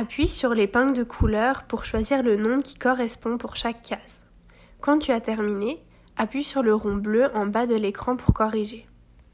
Appuie sur l'épingle de couleur pour choisir le nom qui correspond pour chaque case. Quand tu as terminé, appuie sur le rond bleu en bas de l'écran pour corriger.